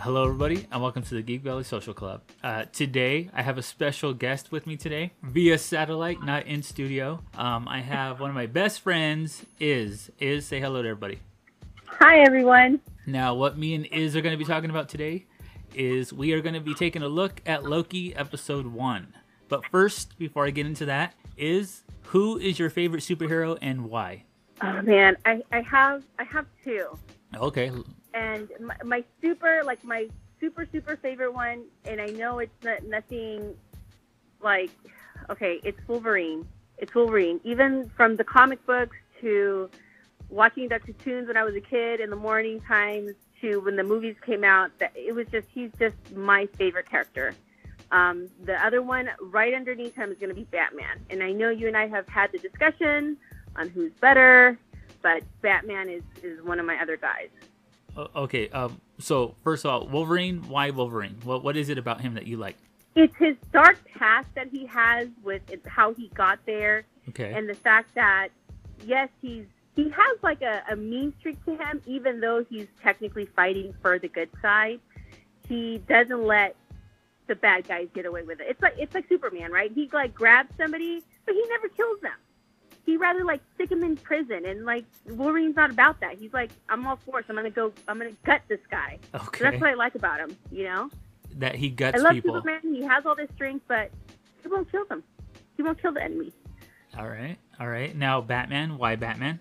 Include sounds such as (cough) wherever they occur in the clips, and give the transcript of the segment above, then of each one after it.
Hello, everybody, and welcome to the Geek Valley Social Club. Uh, today, I have a special guest with me today via satellite, not in studio. Um, I have one of my best friends, Iz. Iz, say hello to everybody. Hi, everyone. Now, what me and Iz are going to be talking about today is we are going to be taking a look at Loki episode one. But first, before I get into that, is who is your favorite superhero and why? Oh man, I, I have I have two, Okay, and my, my super like my super super favorite one, and I know it's not, nothing like okay, it's Wolverine. It's Wolverine. Even from the comic books to watching Dr. Toons when I was a kid in the morning times to when the movies came out, that it was just he's just my favorite character. Um, the other one right underneath him is going to be Batman, and I know you and I have had the discussion on who's better, but Batman is is one of my other guys. Okay. Um, so first of all, Wolverine. Why Wolverine? What what is it about him that you like? It's his dark past that he has with it, how he got there, Okay. and the fact that yes, he's he has like a, a mean streak to him, even though he's technically fighting for the good side. He doesn't let the bad guys get away with it. It's like it's like Superman, right? He like grabs somebody, but he never kills them. He rather like stick him in prison, and like Wolverine's not about that. He's like, I'm all for it. So I'm gonna go. I'm gonna gut this guy. So okay. that's what I like about him. You know, that he guts I love people. Superman. He has all this strength, but he won't kill them. He won't kill the enemy. All right. All right. Now Batman. Why Batman?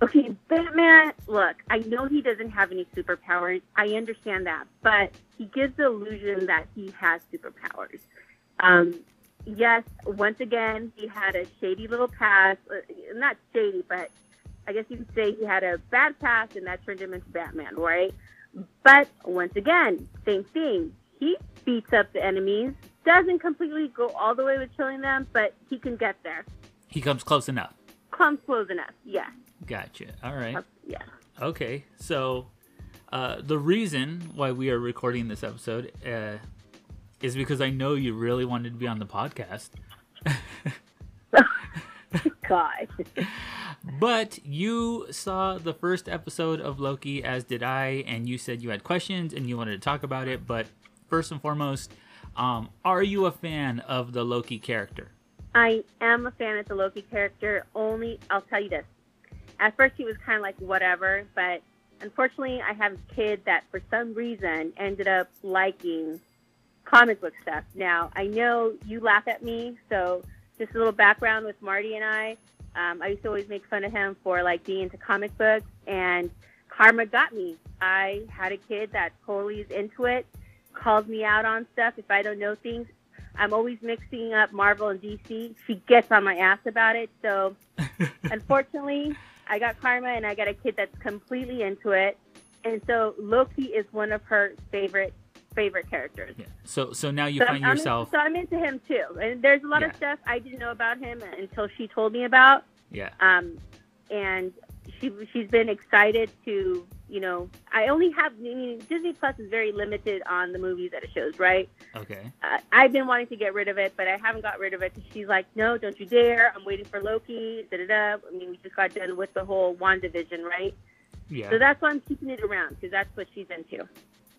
Okay, Batman, look, I know he doesn't have any superpowers. I understand that. But he gives the illusion that he has superpowers. Um, yes, once again, he had a shady little past. Uh, not shady, but I guess you could say he had a bad past and that turned him into Batman, right? But once again, same thing. He beats up the enemies, doesn't completely go all the way with killing them, but he can get there. He comes close enough. Comes close enough, yeah. Gotcha. All right. Yeah. Okay. So, uh, the reason why we are recording this episode uh, is because I know you really wanted to be on the podcast, (laughs) God. but you saw the first episode of Loki, as did I, and you said you had questions and you wanted to talk about it. But first and foremost, um, are you a fan of the Loki character? I am a fan of the Loki character. Only, I'll tell you this. At first, he was kind of like whatever, but unfortunately, I have a kid that for some reason ended up liking comic book stuff. Now, I know you laugh at me, so just a little background with Marty and I. Um, I used to always make fun of him for like being into comic books, and karma got me. I had a kid that totally is into it, calls me out on stuff if I don't know things. I'm always mixing up Marvel and DC. She gets on my ass about it. So, (laughs) unfortunately, I got Karma and I got a kid that's completely into it. And so Loki is one of her favorite favorite characters. Yeah. So, so now you So find I'm, yourself. so I'm into him too. And there's a lot Yeah. of stuff I didn't know about him until she told me about. Yeah. Um, and she she's been excited to you know I only have I mean, Disney Plus is very limited on the movies that it shows, right? Okay. uh, I've been wanting to get rid of it, but I haven't got rid of it because she's like, no, don't you dare. I'm waiting for Loki. Da da da. I mean, we just got done with the whole WandaVision, right? Yeah. So that's why I'm keeping it around because that's what she's into.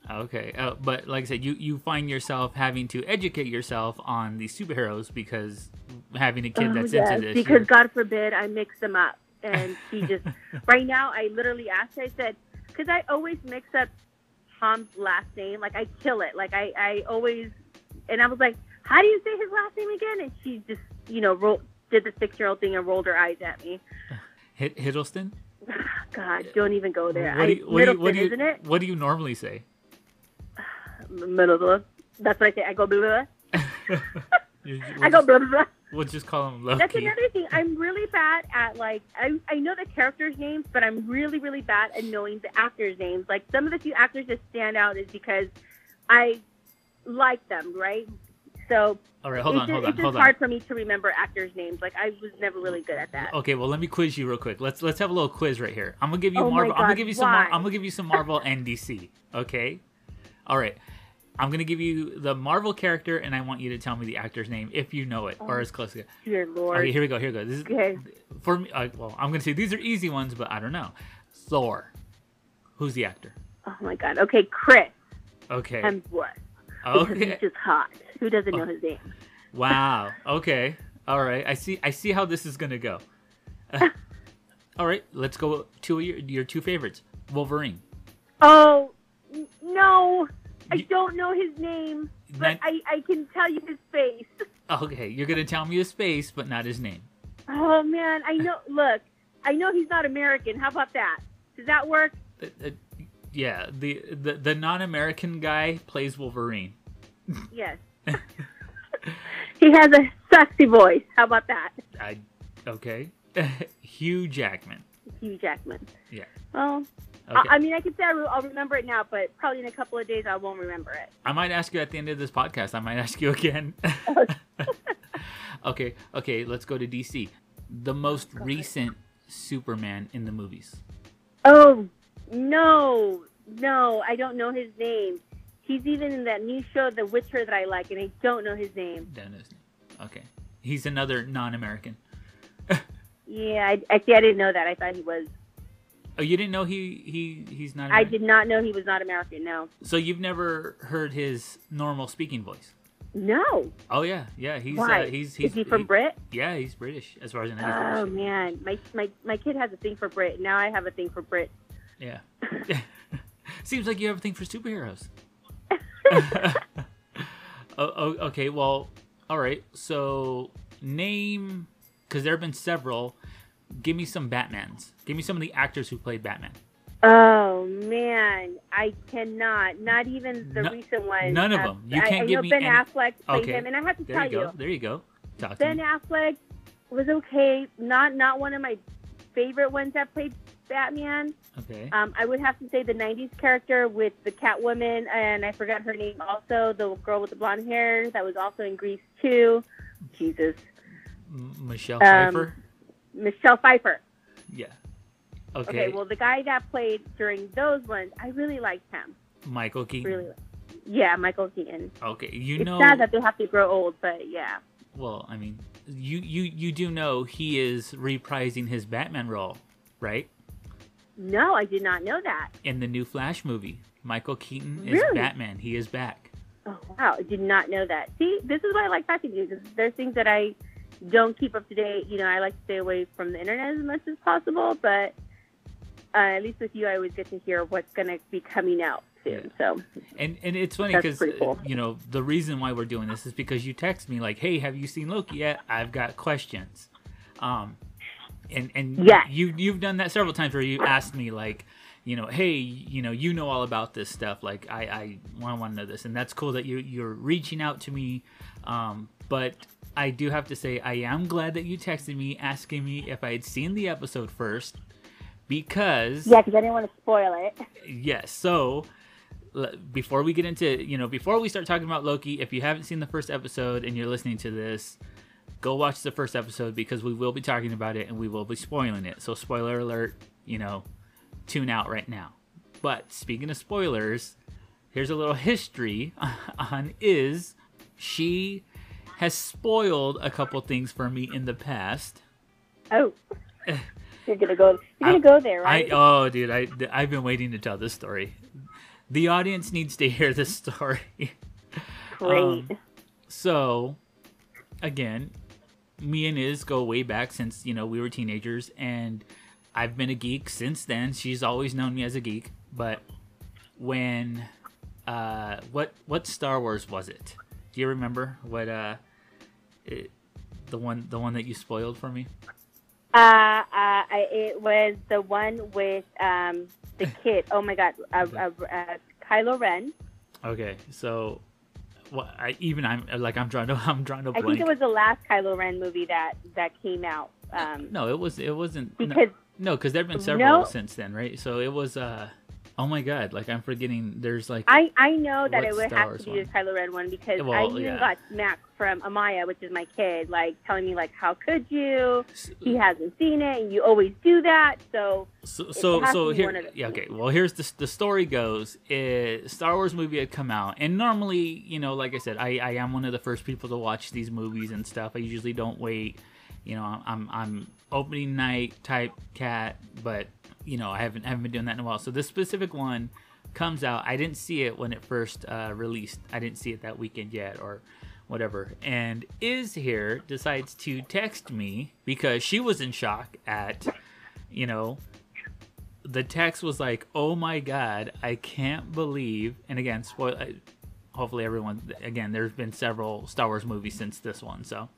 Okay, uh, but like I said, you you find yourself having to educate yourself on these superheroes because having a kid Oh, that's yes, into this. because you're- God forbid I mix them up. And she just, (laughs) right now, I literally asked her, I said, because I always mix up Tom's last name. Like, I kill it. Like, I, I always, and I was like, how do you say his last name again? And she just, you know, roll, did the six year old thing and rolled her eyes at me. (laughs) Hid- Hiddleston. (laughs) God, don't even go there. What do I, you, what do you, what do you, isn't it? what do you normally say? Middle blah. That's what I say. I go blah (laughs) blah. You- I We'll go just, blah blah. blah. we'll just call him Loki. That's another thing. I'm really bad at like I I know the characters' names, but I'm really really bad at knowing the actors' names. Like some of the few actors that stand out is because I like them, right? So All right, hold it's on, just, hold on, it's just hold hard on. for me to remember actors' names. Like I was never really good at that. Okay, well let me quiz you real quick. Let's let's have a little quiz right here. I'm gonna give you Oh Marvel. I'm gonna God, give you some. Mar- why? I'm gonna give you some Marvel and DC. Okay. All right. I'm gonna give you the Marvel character, and I want you to tell me the actor's name if you know it or as close to. Dear Lord. Okay, here we go. Here we go. This is Okay. for me. Uh, well, I'm gonna say these are easy ones, but I don't know. Thor. Who's the actor? Oh my God. Okay, Chris. Okay. Hemsworth. Because okay. he's just hot. Who doesn't know his name? Wow. (laughs) Okay. All right. I see. I see how this is gonna go. Uh, (laughs) all right. Let's go to your your two favorites. Wolverine. Oh no, I don't know his name, but I, I can tell you his face. (laughs) okay. You're gonna tell me his face, but not his name. Oh man, I know. (laughs) Look, I know he's not American. How about that? Does that work? Uh, uh, yeah. The the the non-American guy plays Wolverine. Yes. (laughs) he has a sexy voice. How about that? I. Okay. Hugh Jackman. Hugh Jackman. Yeah. Well, Okay. I, I mean, I can say I re- I'll remember it now, but probably in a couple of days I won't remember it. I might ask you at the end of this podcast. I might ask you again. (laughs) (laughs) okay, okay, let's go to DC. The most God. recent Superman in the movies. Oh no, no, I don't know his name. He's even in that new show, The Witcher, that I like, and I don't know his name. Dennis. Okay. He's another non-American. (laughs) Yeah, I, I. I didn't know that. I thought he was. Oh, you didn't know he he he's not. I did not know he was not American. No, So you've never heard his normal speaking voice? no. Oh yeah, yeah. He's Why? uh, he's he's Is he from Brit? Yeah, he's British as far as I know. Oh man, my, my my kid has a thing for Brit. Now I have a thing for Brit. Yeah. (laughs) Seems like you have a thing for superheroes. (laughs) (laughs) oh, oh, okay, well, all right. So name, because there have been several. Give me some Batmans. Give me some of the actors who played Batman. Oh man, I cannot. Not even the No- recent one. none of them. You I, can't I give know me Ben any- Affleck played Okay, him, and I have to There tell you go. There you go. Talk to Ben. Affleck was okay. Not not one of my favorite ones that played Batman. Okay. Um, I would have to say the '90s character with the Catwoman, and I forgot her name. Also, the girl with the blonde hair that was also in Grease too. Jesus, Michelle um, Pfeiffer. Michelle Pfeiffer. Yeah. Okay. Okay. well, the guy that played during those ones, I really liked him. Michael Keaton. Really, yeah, Michael Keaton. Okay. You it's know. sad that they have to grow old, but yeah. Well, I mean, you you you do know he is reprising his Batman role, right? No, I did not know that. In the new Flash movie, Michael Keaton is Really? Batman. He is back. Oh wow, I did not know that. See, this is why I like talking to you because there's things that I don't keep up to date. You know, I like to stay away from the internet as much as possible, but uh, at least with you, I always get to hear what's going to be coming out soon. So And and it's funny because cool. you know the reason why we're doing this is because you text me like, "Hey, have you seen Loki yet? I've got questions." Um, and and yeah, you you've done that several times where you asked me like, you know, hey, you know, you know all about this stuff. Like, I I want to know this, and that's cool that you you're reaching out to me. Um, but I do have to say, I am glad that you texted me asking me if I had seen the episode first, because yeah, because I didn't want to spoil it. Yes. So before we get into, you know, before we start talking about Loki, if you haven't seen the first episode and you're listening to this, go watch the first episode because we will be talking about it and we will be spoiling it. So spoiler alert, you know, tune out right now. But speaking of spoilers, here's a little history (laughs) on Iz. She has spoiled a couple things for me in the past. Oh, (sighs) you're gonna go. You're gonna I- go there, I right? oh dude, I I've been waiting to tell this story. The audience needs to hear this story. (laughs) Great. um, So, again, me and Iz go way back since you know we were teenagers, and I've been a geek since then. She's always known me as a geek, but when uh, what what Star Wars was it? Do you remember what uh, it, the one the one that you spoiled for me? Uh, uh, I- it was the one with um the (laughs) kid. Oh my God, uh, uh, uh, Kylo Ren. Okay, so what I even I'm like I'm trying to (laughs) I'm trying to I think it was the last Kylo Ren movie that that came out. Um, no, it was it wasn't no- because no because there've been several No. since then, right? So it was uh oh my god, like I'm forgetting. There's like I I know that it would Star have Wars to be the Kylo Ren one because I even yeah. got smacked from Amaya, which is my kid, like telling me like, "How could you? He hasn't seen it, and you always do that." So so so, has so to be here one yeah okay well here's the the story goes is Star Wars movie had come out and normally you know like I said I I am one of the first people to watch these movies and stuff. I usually don't wait. You know I'm I'm opening night type cat, but you know I haven't haven't been doing that in a while. So this specific one comes out. I didn't see it when it first uh, released. I didn't see it that weekend yet, or whatever. And Iz here decides to text me because she was in shock at, you know, the text was like, "Oh my god, I can't believe." And again, spoil. uh, Hopefully, everyone. Again, there's been several Star Wars movies since this one, so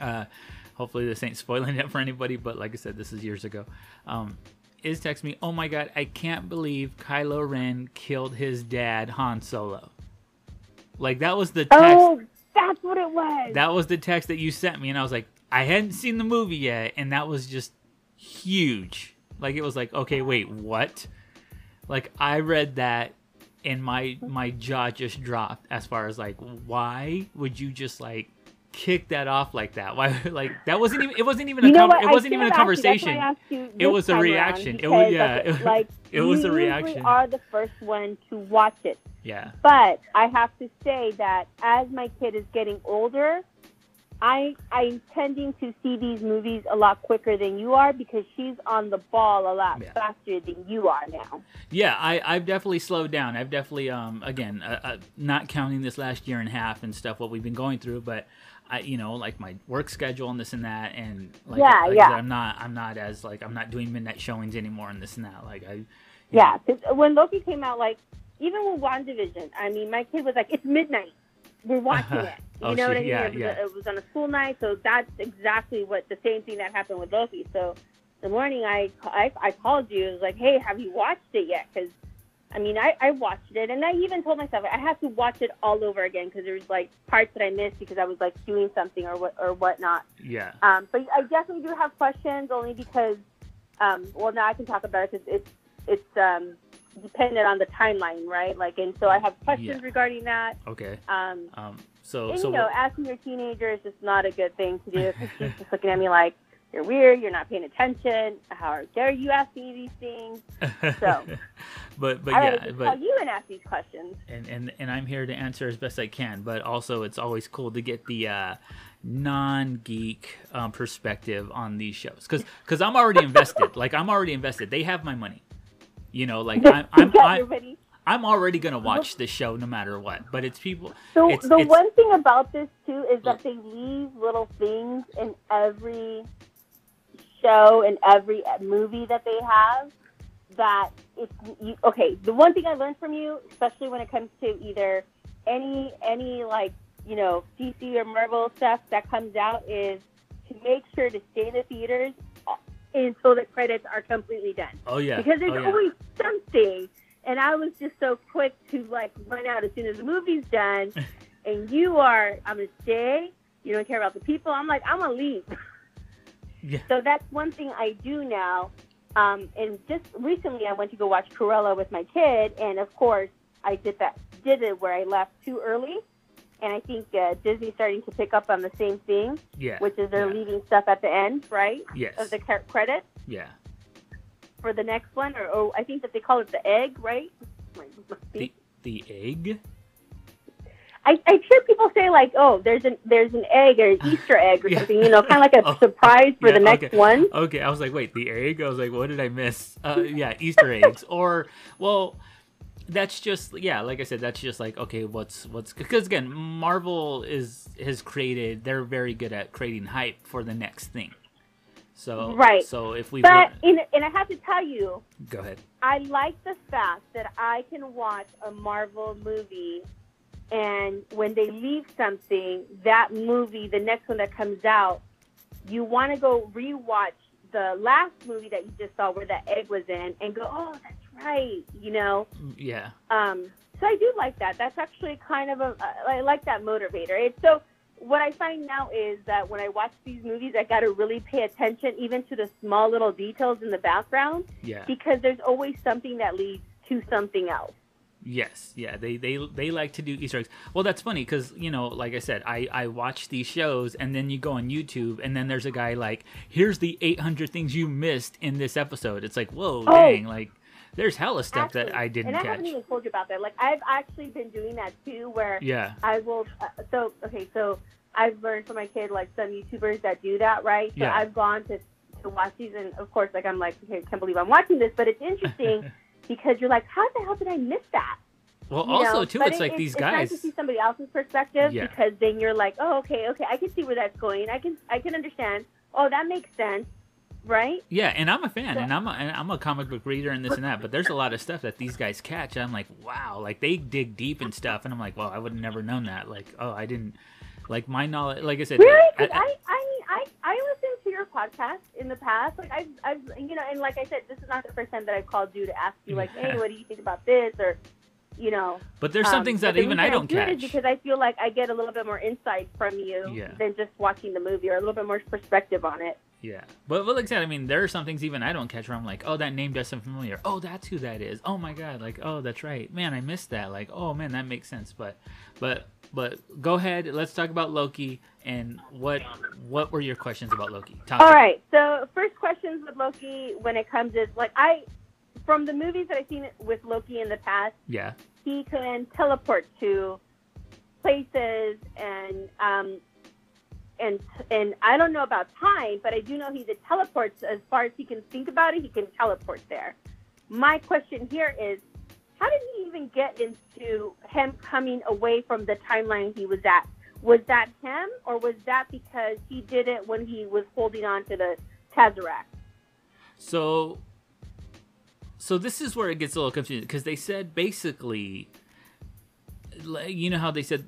uh, hopefully this ain't spoiling (laughs) it for anybody. But like I said, this is years ago. Um, is text me, "Oh my god, I can't believe Kylo Ren killed his dad, Han Solo." Like that was the oh, text. Oh, that's what it was. That was the text that you sent me, and I was like, I hadn't seen the movie yet, and that was just huge. Like it was like, okay, wait, what? Like I read that, and my my jaw just dropped. As far as like, why would you just like kick that off like that? (laughs) Why like that wasn't even it wasn't even a you know com- it wasn't even a should've asked you. That's why conversation. I asked you It was a reaction. It was- yeah, (laughs) like, like (laughs) it was a reaction. usually are the first one to watch it. Yeah, But I have to say that as my kid is getting older, I I'm tending to see these movies a lot quicker than you are because she's on the ball a lot Yeah. faster than you are now. yeah. I I've definitely slowed down. I've definitely um again uh, uh, not counting this last year and a half and stuff what we've been going through, but. I, you know, like my work schedule and this and that, and like, Yeah, like yeah. I'm not, I'm not as like, I'm not doing midnight showings anymore and this and that. Like I, Yeah, because when Loki came out, like even with WandaVision, I mean, my kid was like, "It's midnight, we're uh-huh. watching it." You Oh, know what I mean? yeah, it, was yeah. a, it was on a school night, so that's exactly what the same thing that happened with Loki. So the morning I I, I called you, it was like, "Hey, have you watched it yet?" Because I mean, I, I watched it, and I even told myself I have to watch it all over again because there's like parts that I missed because I was like doing something or what or whatnot. yeah, Um, but I definitely do have questions, only because, um, well, now I can talk about it because it's it's um, dependent on the timeline, right? Like, and so I have questions Yeah. regarding that. okay. Um, Um, so, and so you know, asking your teenager is just not a good thing to do. (laughs) she's just looking at me like you're weird, you're not paying attention. How dare you ask me these things? (laughs) so- but but I yeah, but call you and ask these questions. and, and and I'm here to answer as best I can. But also, it's always cool to get the uh, non-geek um, perspective on these shows because because I'm already invested. like I'm already invested. They have my money. You know, like I'm (laughs) I'm I'm. I'm already gonna watch this show no matter what. But it's people. So it's, the it's, one thing about this too is that they leave little things in every show and every movie that they have that it's you, okay. The one thing I learned from you, especially when it comes to either any any like you know DC or Marvel stuff that comes out, is to make sure to stay in the theaters until the credits are completely done Oh yeah. because there's oh, yeah. always something. And I was just so quick to like run out as soon as the movie's done. (laughs) and you are, I'm gonna stay. You don't care about the people. I'm like, I'm gonna leave. (laughs) Yeah. So that's one thing I do now. Um, and just recently, I went to go watch Cruella with my kid, and of course, I did that. Did it where I left too early. And I think uh, Disney's starting to pick up on the same thing, Yeah. which is they're yeah. leaving stuff at the end, right, Yes. of the credits yeah. for the next one, or, or I think that they call it the egg, right? The the egg. I, I hear people say like, oh, there's an there's an egg or an (laughs) Easter egg or Yeah. something, you know, kind of like a (laughs) Oh, surprise for yeah, the next okay. one. Okay, I was like, wait, the egg? I was like, what did I miss? Uh, yeah, Easter eggs. (laughs) Or, well, that's just yeah, like I said, that's just like okay, what's what's because again, Marvel is has created. They're very good at creating hype for the next thing. So Right. So if we But in, and I have to tell you, go ahead. I like the fact that I can watch a Marvel movie, and when they leave something, that movie, the next one that comes out, you want to go rewatch the last movie that you just saw where that egg was in, and go, oh, that's right, you know. Yeah. Um, so I do like that. That's actually kind of a I like that motivator. It's so what I find now is that when I watch these movies, I got to really pay attention even to the small little details in the background Yeah. because there's always something that leads to something else. Yes, yeah, they they they like to do Easter eggs. Well, that's funny because you know, like I said, I I watch these shows, and then you go on YouTube, and then there's a guy like, "Here's the 800 things you missed in this episode." It's like, whoa, Oh. dang, like there's hella stuff that I didn't and I catch. haven't even told you about that. Like I've actually been doing that too, where Yeah, I will. Uh, so okay, so I've learned from my kid like some YouTubers that do that, right? So Yeah. I've gone to to watch these, and of course, like I'm like, okay, I can't believe I'm watching this, but it's interesting (laughs) because you're like, how the hell did I miss that? Well, You also know, too, but it's it- like these it's nice guys. to see somebody else's perspective Yeah. because then you're like, oh, okay, okay, I can see where that's going. I can, I can understand. Oh, that makes sense, right? Yeah, and I'm a fan, So- and I'm a, and I'm a comic book reader and this and that. But there's a lot of stuff that these guys catch. And I'm like, wow, like they dig deep and stuff, and I'm like, well, I would have never known that. Like, oh, I didn't. Like my knowledge, like I said, Really? I- I, I I, I listened to your podcast in the past. Like I've, I've, you know, and like I said, this is not the first time that I've called you to ask you, like, hey, (laughs) what do you think about this, or, you know. but there's some um, things that even I don't do is catch. because I feel like I get a little bit more insight from you Yeah. than just watching the movie, or a little bit more perspective on it. Yeah, but, but like I said, I mean, there are some things even I don't catch where I'm like, oh, that name does sound familiar. Oh, that's who that is. Oh my god, like, oh, that's right. Man, I missed that. Like, oh man, that makes sense. But, but, but go ahead. Let's talk about Loki and what what were your questions about Loki? Talk All right. So first questions with Loki when it comes is like I, from the movies that I've seen with Loki in the past, Yeah, he can teleport to places and um and and I don't know about time, but I do know he that teleports as far as he can think about it, he can teleport there. My question here is how did he even get into him coming away from the timeline he was at? Was that him or was that because he did it when he was holding on to the Tesseract? So, so this is where it gets a little confusing because they said basically, you know how they said,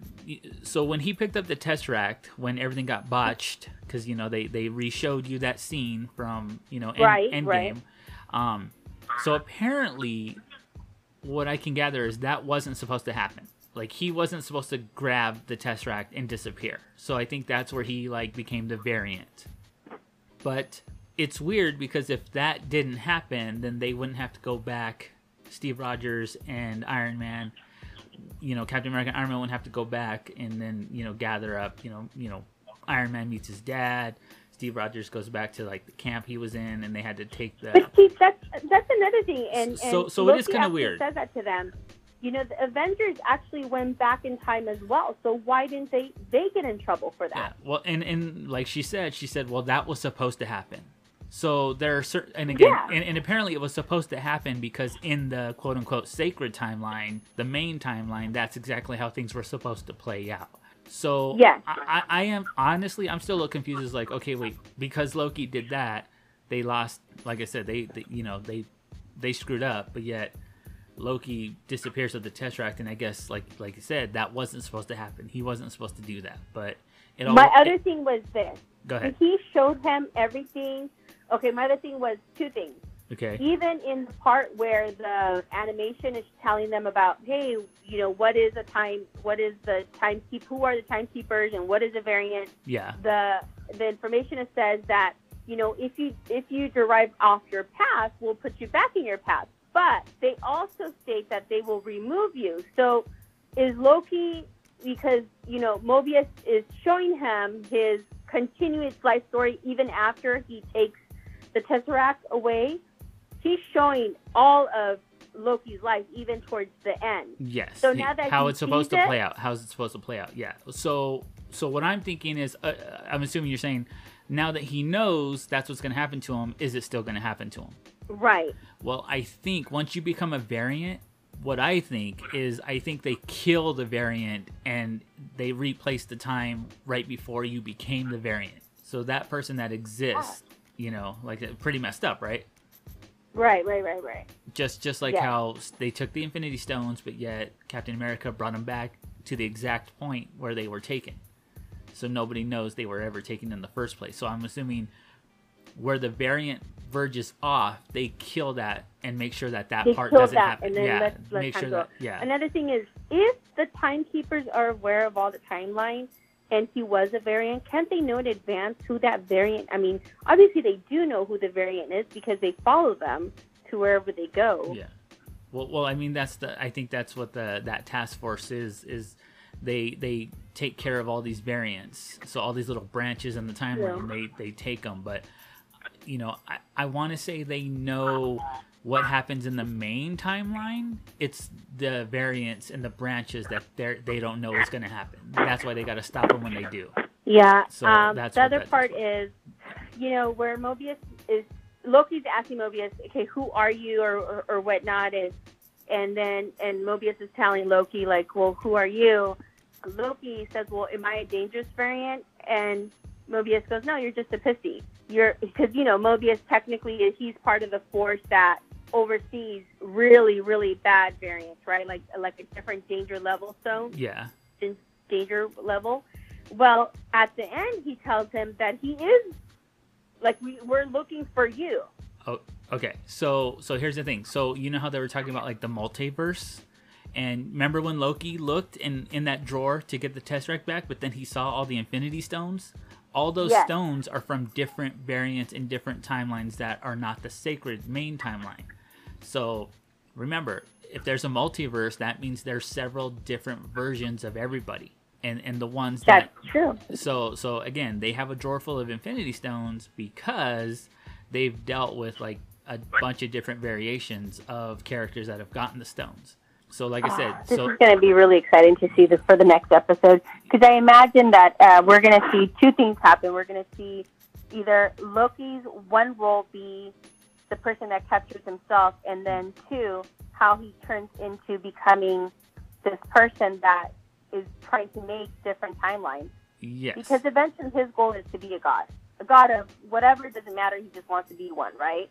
so when he picked up the Tesseract, when everything got botched, because you know they they re-showed you that scene from you know end, Right, Endgame. right. Um, so apparently, what I can gather is that wasn't supposed to happen. Like he wasn't supposed to grab the Tesseract and disappear. So I think that's where he like became the variant. But it's weird because if that didn't happen, then they wouldn't have to go back. Steve Rogers and Iron Man, you know, Captain America and Iron Man wouldn't have to go back and then you know gather up. You know, you know, Iron Man meets his dad. Steve Rogers goes back to like the camp he was in, and they had to take the. But that's that's another thing, and, and So- so it is Loki kinda actually weird. Says that to them. You know, the Avengers actually went back in time as well. So why didn't they they get in trouble for Yeah. that? Well, and and like she said, she said, well, that was supposed to happen. So there are certain, and again, Yeah. and, and apparently it was supposed to happen because in the quote unquote sacred timeline, the main timeline, that's exactly how things were supposed to play out. So Yes. I, I am honestly, I'm still a little confused. It's like, okay, wait, because Loki did that, they lost. Like I said, they, they you know, they they screwed up, but yet Loki disappears with the Tesseract, and I guess, like like you said, that wasn't supposed to happen. He wasn't supposed to do that, but it all. My other thing was this: go ahead. he showed him everything. Okay, my other thing was two things. Okay. Even in the part where the animation is telling them about, hey, you know, what is a time? What is the timekeep? Who are the timekeepers, and what is a variant? Yeah. the the information says that you know if you if you derive off your path, we'll put you back in your path. But they also state that they will remove you. So is Loki because you know Mobius is showing him his continuous life story even after he takes the Tesseract away. He's showing all of Loki's life even towards the end. Yes. So now that how it's supposed to it- play out. How's it supposed to play out? Yeah. So so what I'm thinking is, uh, I'm assuming you're saying now that he knows that's what's going to happen to him, is it still going to happen to him? Right. Well, I think once you become a variant, what I think is I think they kill the variant and they replace the time right before you became the variant. So that person that exists, you know, like uh, pretty messed up, right? Right. Right. Right. Right. Just just like Yeah. how they took the Infinity Stones, but yet Captain America brought them back to the exact point where they were taken. So nobody knows they were ever taken in the first place. So I'm assuming where the variant verges off, they kill that and make sure that that They part doesn't that, happen. and then yeah, let- let make sure that yeah. Another thing is, if the timekeepers are aware of all the timeline and he was a variant, can't they know in advance who that variant? I mean, obviously they do know who the variant is because they follow them to wherever they go. Yeah. Well, well, I mean, that's the. I think that's what the that task force is. Is they they take care of all these variants. So all these little branches in the timeline, Yeah. they they take them. But you know, I I want to say they know what happens in the main timeline. It's the variants and the branches that they they don't know is going to happen. That's why they got to stop them when they do. Yeah. So um, that's the other part is, you know, where Mobius is Loki's asking Mobius, okay, who are you or, or, or whatnot, and and then and Mobius is telling Loki like, well, who are you? Loki says, well, am I a dangerous variant? And Mobius goes, no, you're just a pissy. You're because you know Mobius technically is he's part of the force that oversees really really bad variants, right? Like like a different danger level stone. Yeah. Danger level. Well, at the end, he tells him that he is like we we're looking for you. Oh, okay. So so here's the thing. So you know how they were talking about like the multiverse, and remember when Loki looked in in that drawer to get the Tesseract back, but then he saw all the Infinity Stones. All those Yes. stones are from different variants in different timelines that are not the sacred main timeline. So remember, if there's a multiverse, that means there's several different versions of everybody. And and the ones that That's true. so so again, they have a drawer full of Infinity Stones because they've dealt with like a bunch of different variations of characters that have gotten the stones. So like I said, Ah, this so is going to be really exciting to see this for the next episode because I imagine that uh, we're going to see two things happen. We're going to see either Loki's one role be the person that captures himself, and then two, how he turns into becoming this person that is trying to make different timelines. yes, Because eventually his goal is to be a god, a god of whatever. Doesn't matter. He just wants to be one, right?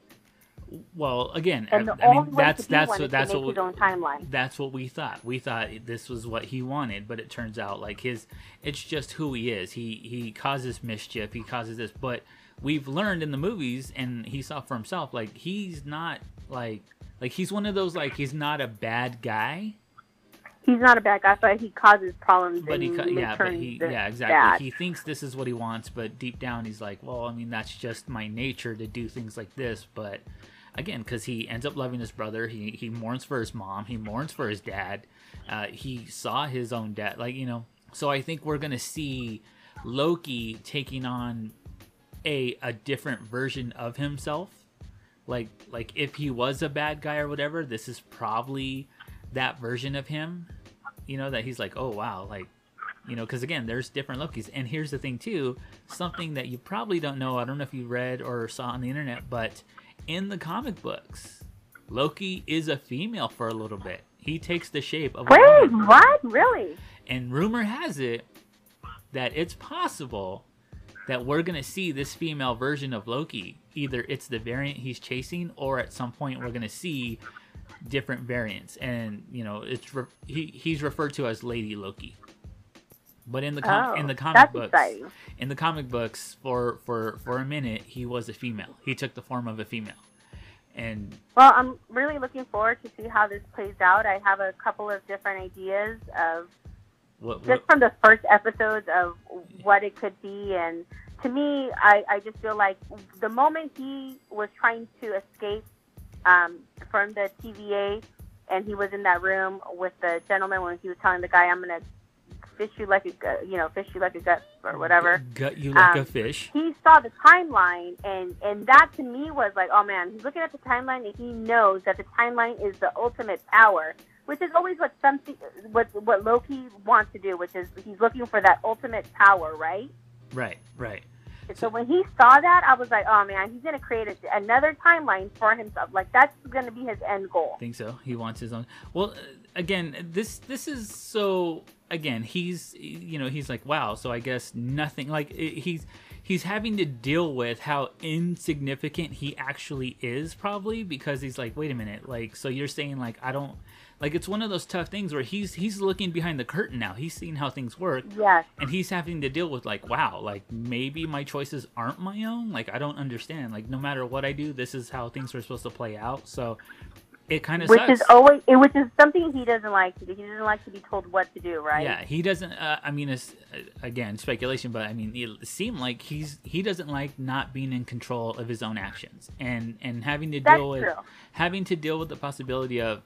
well again, And I, the I only mean that's that's what that's what we, own timeline. that's what we thought. We thought this was what he wanted, but it turns out like his it's just who he is. He he causes mischief, he causes this, but we've learned in the movies and he saw for himself like he's not like like he's one of those like he's not a bad guy, He's not a bad guy, but he causes problems. but he yeah, but he yeah, exactly. bad. He thinks this is what he wants, but deep down he's like, well, I mean that's just my nature to do things like this, but again because he ends up loving his brother he he mourns for his mom he mourns for his dad uh, he saw his own dad like you know so i think we're gonna see loki taking on a a different version of himself like like if he was a bad guy or whatever this is probably that version of him you know that he's like oh wow like you know because again there's different lokis and here's the thing too something that you probably don't know i don't know if you read or saw on the internet but in the comic books loki is a female for a little bit he takes the shape of a Wait, woman. what? Really? and rumor has it that it's possible that we're gonna see this female version of Loki. Either it's the variant he's chasing, or at some point we're gonna see different variants. And you know, it's re- he he's referred to as Lady Loki. But in the com- Oh, in the oh, comic that's books, exciting. in the comic books, for for for a minute, he was a female. He took the form of a female, and Well, I'm really looking forward to see how this plays out. I have a couple of different ideas of what, just from the first episodes of what it could be, and to me, I, I just feel like the moment he was trying to escape um, from the TVA, and he was in that room with the gentleman when he was telling the guy, "I'm gonna fish you like a you know, fish you like a gut or whatever." gut you like Um, a fish. he saw the timeline and and that to me was like oh man he's looking at the timeline and he knows that the timeline is the ultimate power which is always what something what what loki wants to do which is he's looking for that ultimate power right Right, right. so when he saw that i was like oh man he's going to create a, another timeline for himself like that's going to be his end goal I think so. He wants his own. Well, uh, again, this this is so. Again, he's you know he's like wow. So I guess nothing like he's he's having to deal with how insignificant he actually is probably because he's like wait a minute like so you're saying like I don't like it's one of those tough things where he's he's looking behind the curtain now. He's seeing how things work. Yes. And he's having to deal with like wow like maybe my choices aren't my own? Like i don't understand. Like no matter what i do this is how things are supposed to play out. So it kind of which sucks. is always which is something he doesn't like to do. He doesn't like to be told what to do right? Yeah he doesn't uh, i mean it's uh, again speculation but i mean it seemed like he's he doesn't like not being in control of his own actions. And and having to That's deal with true. having to deal with the possibility of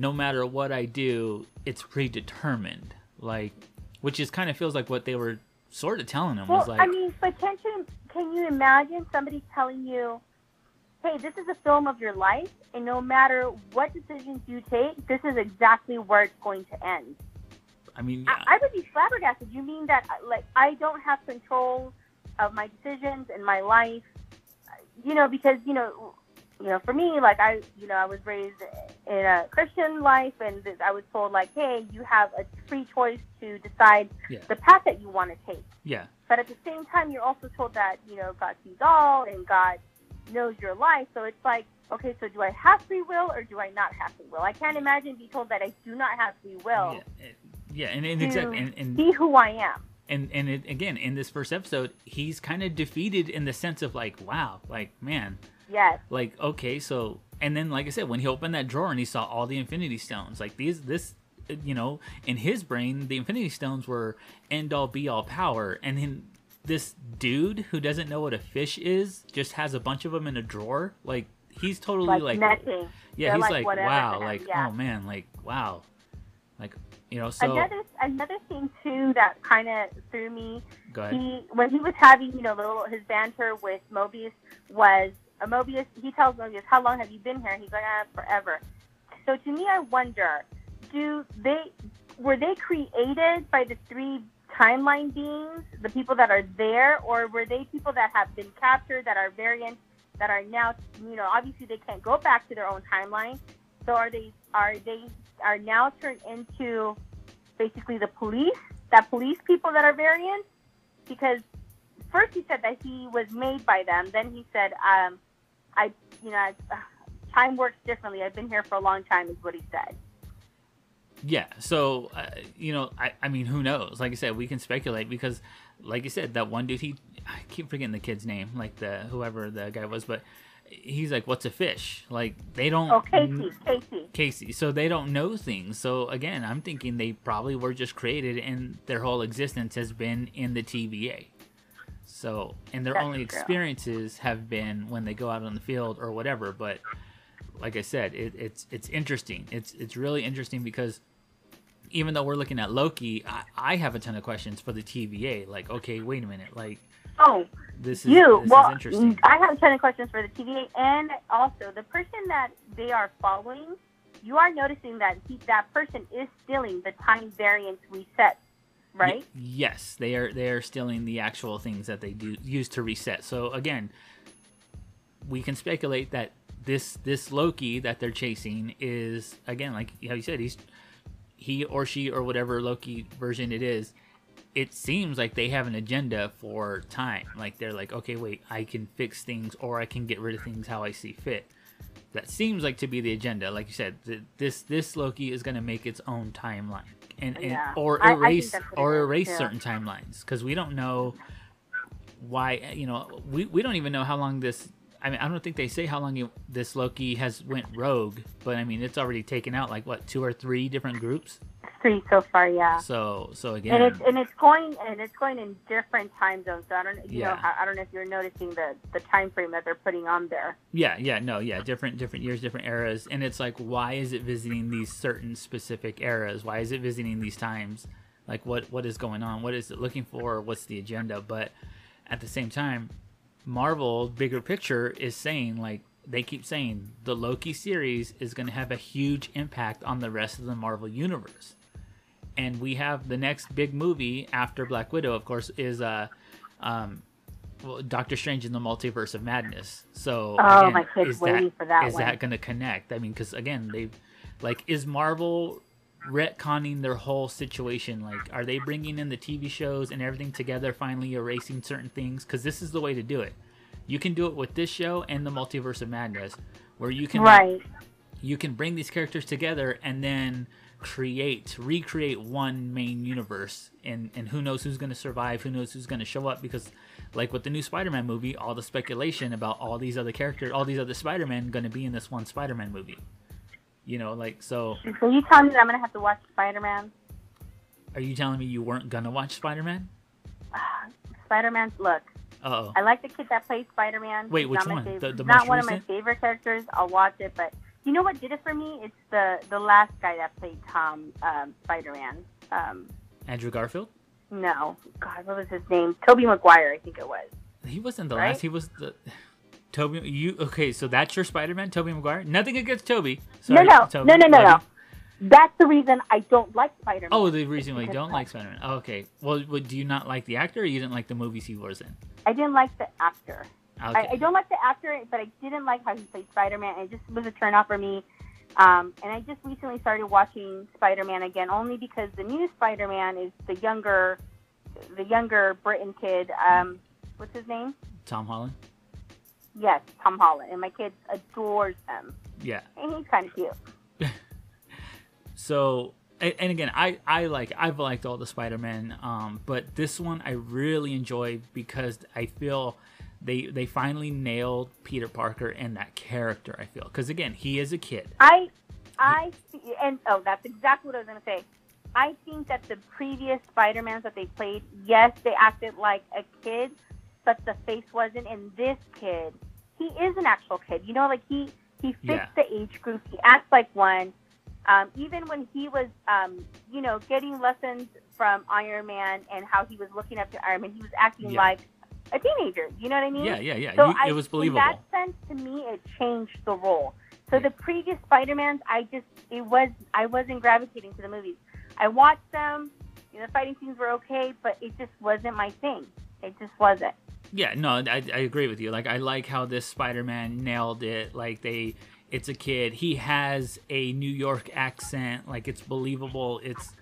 no matter what i do it's predetermined like which is kind of feels like what they were sort of telling him Well, was like I mean, but can you, can you imagine somebody telling you, hey, this is a film of your life, and no matter what decisions you take, this is exactly where it's going to end? i mean I, I would be flabbergasted. You mean that, uh, like, I don't have control of my decisions and my life? you know, because you know, you know, for me, like I, you know, I was raised in a Christian life, and I was told like, hey, you have a free choice to decide Yeah. the path that you want to take. Yeah. But at the same time, you're also told that you know God sees all and God knows your life. So it's like, okay, so do I have free will or do I not have free will? I can't imagine being told that I do not have free will Yeah. Eh, yeah, and, and exactly, and, and be who I am. And and it, again in this first episode, he's kind of defeated in the sense of like, wow, like man, Yes. like okay, so and then like I said, when he opened that drawer and he saw all the Infinity Stones, like these, this, you know, in his brain, the Infinity Stones were end all be all power, and then this dude who doesn't know what a fish is just has a bunch of them in a drawer, like he's totally Like, like, nothing. yeah, They're he's like like, wow, like yeah. oh man, like wow, like you know, so another another thing too that kind of threw me go ahead. he when he was having you know little his banter with Mobius was uh, Mobius he tells Mobius how long have you been here he's like ah, forever so to me I wonder do they were they created by the three timeline beings the people that are there or were they people that have been captured that are variants that are now you know obviously they can't go back to their own timeline so are they are they are now turned into basically the police that police people that are variants because first he said that he was made by them. Then he said, um, "I, you know, I, (sighs) time works differently. I've been here for a long time," is what he said. Yeah, so uh, you know, I, I mean, who knows? Like I said, we can speculate because, like you said, that one dude, he, I keep forgetting the kid's name, like the whoever the guy was, but he's like, "What's a fish?" Like they don't. Oh, Casey, Casey. Casey. So they don't know things. So again, I'm thinking they probably were just created, and their whole existence has been in the TVA. So, and their That's only true. experiences have been when they go out on the field or whatever. But like I said, it, it's it's interesting. It's it's really interesting because even though we're looking at Loki, I, I have a ton of questions for the TVA. Like, okay, wait a minute, like Oh, this is you. this well, is interesting. I have a ton of questions for the TVA, and also the person that they are following. You are noticing that he, that person is stealing the time variance reset, right? Y- yes, they are. They are stealing the actual things that they do use to reset. So again, we can speculate that this this Loki that they're chasing is again, like how you said, he's he or she or whatever Loki version it is. It seems like they have an agenda for time. Like they're like, okay, wait, I can fix things or I can get rid of things how I see fit. That seems like to be the agenda. Like you said, th- this this Loki is going to make its own timeline and, and Yeah. or I- I erase or erase certain timelines because we don't know why you know we, we don't even know how long this i mean i don't think they say how long it, this loki has went rogue but i mean it's already taken out like what two or three different groups Three so far, yeah. so so again, And it's and it's going and it's going in different time zones. So I don't you know Yeah. how- I don't know if you're noticing the the time frame that they're putting on there. yeah yeah no yeah different different years different eras and it's like why is it visiting these certain specific eras why is it visiting these times like what what is going on what is it looking for what's the agenda but at the same time marvel bigger picture is saying like they keep saying the loki series is going to have a huge impact on the rest of the marvel universe and we have the next big movie after black widow of course is uh um well, Doctor Strange in the Multiverse of Madness. So, Oh, again, my kid's is waiting that, for that Is one. that going to connect? I mean, because again, they've like, is Marvel retconning their whole situation? Like, are they bringing in the TV shows and everything together, finally erasing certain things? Because this is the way to do it. You can do it with this show and the Multiverse of Madness, where you can Right. you can bring these characters together and then create recreate one main universe and and who knows who's going to survive who knows who's going to show up because like with the new spider-man movie all the speculation about all these other characters all these other spider-man going to be in this one spider-man movie you know like so So you tell me that I'm gonna have to watch Spider Man. are you telling me you weren't to watch spider-man (sighs) Spider Man. Look, uh-oh I like the kid that plays Spider Man. Wait, which one? The- the not one of my favorite characters. I'll watch it, but you know what did it for me? It's the the last guy that played Tom um, Spider Man. Um, andrew garfield no, God, what was his name? Tobey Maguire, I think it was. he wasn't the Right? last he was the Tobey, you okay? So that's your Spider-Man, Tobey Maguire. Nothing against Tobey. Sorry, no, no, Tobey. no, no, no, no. That's the reason I don't like Spider Man. Oh, the reason why you don't like Spider-Man. Oh, okay. Well, do you not like the actor, or you didn't like the movies he was in? I didn't like the actor. I, Okay. I don't like the actor, but I didn't like how he played Spider Man. It just was a turn off for me. Um, and I just recently started watching Spider Man again, only because the new Spider Man is the younger, the younger Britain kid. Um, what's his name? Tom Holland. Yes, Tom Holland, and my kid adores him, Yeah. and he's kind of cute. (laughs) So and, again, I I like I've liked all the Spider-Man, um, but this one I really enjoy because I feel they they finally nailed Peter Parker and that character. I feel because again, he is a kid. I, I, and oh, that's exactly what I was gonna say. I think that the previous Spider-Mans that they played, yes, they acted like a kid, but the face wasn't. And this kid, he is an actual kid. You know, like he he fits Yeah. the age group. He acts like one. Um, even when he was, um, you know, getting lessons from Iron Man and how he was looking up to Iron Man, he was acting Yeah. like a teenager. You know what I mean? Yeah, yeah, yeah. So You- I, it was In believable. that sense, to me, it changed the role. So the previous Spider-Mans, I just it was I wasn't gravitating to the movies. I watched them. You know, the fighting scenes were okay, but it just wasn't my thing. It just wasn't. Yeah, no, I, I agree with you. Like, I like how this Spider-Man nailed it. Like, they, it's a kid. He has a New York accent. Like, it's believable. It's,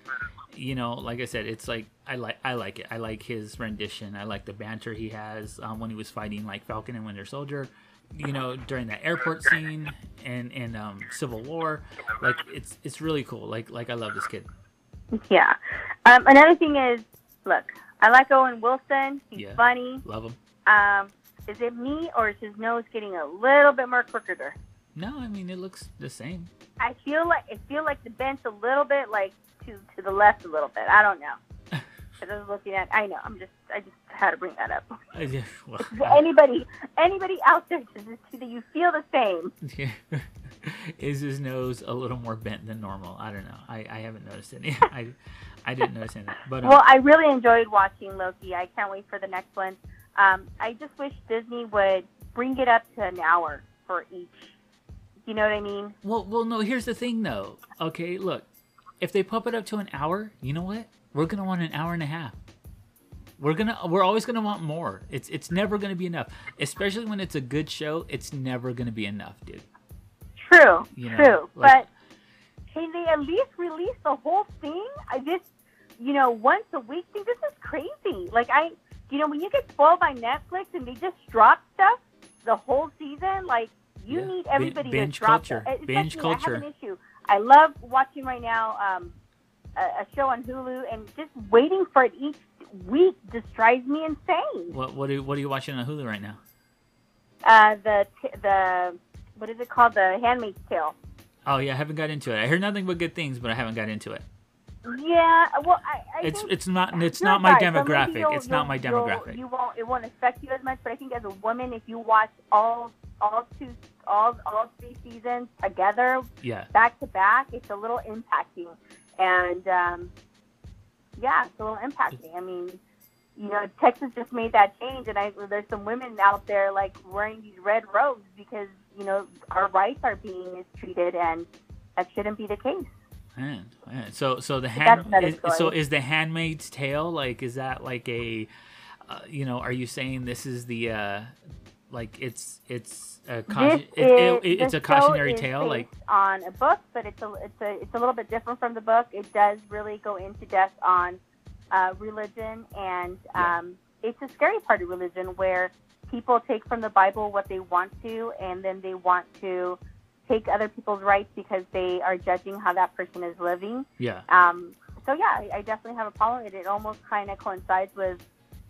you know, like I said, it's like I like, I like it. I like his rendition. I like the banter he has um, when he was fighting like Falcon and Winter Soldier. You know, during that airport scene and and um, Civil War. Like, it's it's really cool. Like like I love this kid. Yeah. Um, another thing is, look, I like Owen Wilson. He's Yeah. funny. Love him. Um, is it me or is his nose getting a little bit more crookeder? No, I mean it looks the same. I feel like I feel like the bent's a little bit like to to the left a little bit. I don't know. (laughs) I was looking at. I know. I'm just. I just had to bring that up. I just, (laughs) well, anybody, anybody out there, does this, do you feel the same? Yeah. (laughs) Is his nose a little more bent than normal? I don't know. I, I haven't noticed any. I, I didn't notice anything. But um, Well, I really enjoyed watching Loki. I can't wait for the next one. Um, I just wish Disney would bring it up to an hour for each. You know what I mean? well, well, no. Here's the thing, though. Okay, look. If they pump it up to an hour, you know what? We're gonna want an hour and a half. We're gonna. We're always gonna want more. It's it's never gonna be enough. Especially when it's a good show. It's never gonna be enough, dude. True, You know, true. like- but can they at least release the whole thing? I just, you know, once a week thing. This is crazy. Like I, you know, when you get spoiled by Netflix and they just drop stuff the whole season, like you Yeah. need everybody binge to drop culture. that. Binge Especially, I have an issue. I love watching right now um, a, a show on Hulu, and just waiting for it each week just drives me insane. What what are, what are you watching on Hulu right now? Uh, the the what is it called? The Handmaid's Tale. Oh yeah, I haven't got into it. I heard nothing but good things, but I haven't got into it. Yeah, well, I, I It's think it's not it's not my right. Demographic. It's not my demographic. You won't it won't affect you as much, but I think as a woman, if you watch all all two all all three seasons together Yeah. back to back, it's a little impacting, and um, yeah, it's a little impacting. I mean, you know, Texas just made that change, and I there's some women out there like wearing these red robes because you know our rights are being mistreated, and that shouldn't be the case. Man, man. So so the hand is, so is the Handmaid's Tale like is that like a uh, you know are you saying this is the uh like it's it's a caution, it, it, it's a cautionary tale like on a book, but it's a it's a it's a little bit different from the book. It does really go into depth on uh, religion, and Yeah. um, it's a scary part of religion where people take from the Bible what they want to, and then they want to take other people's rights because they are judging how that person is living. yeah Um, so yeah, I, I definitely have a problem it. It almost kind of coincides with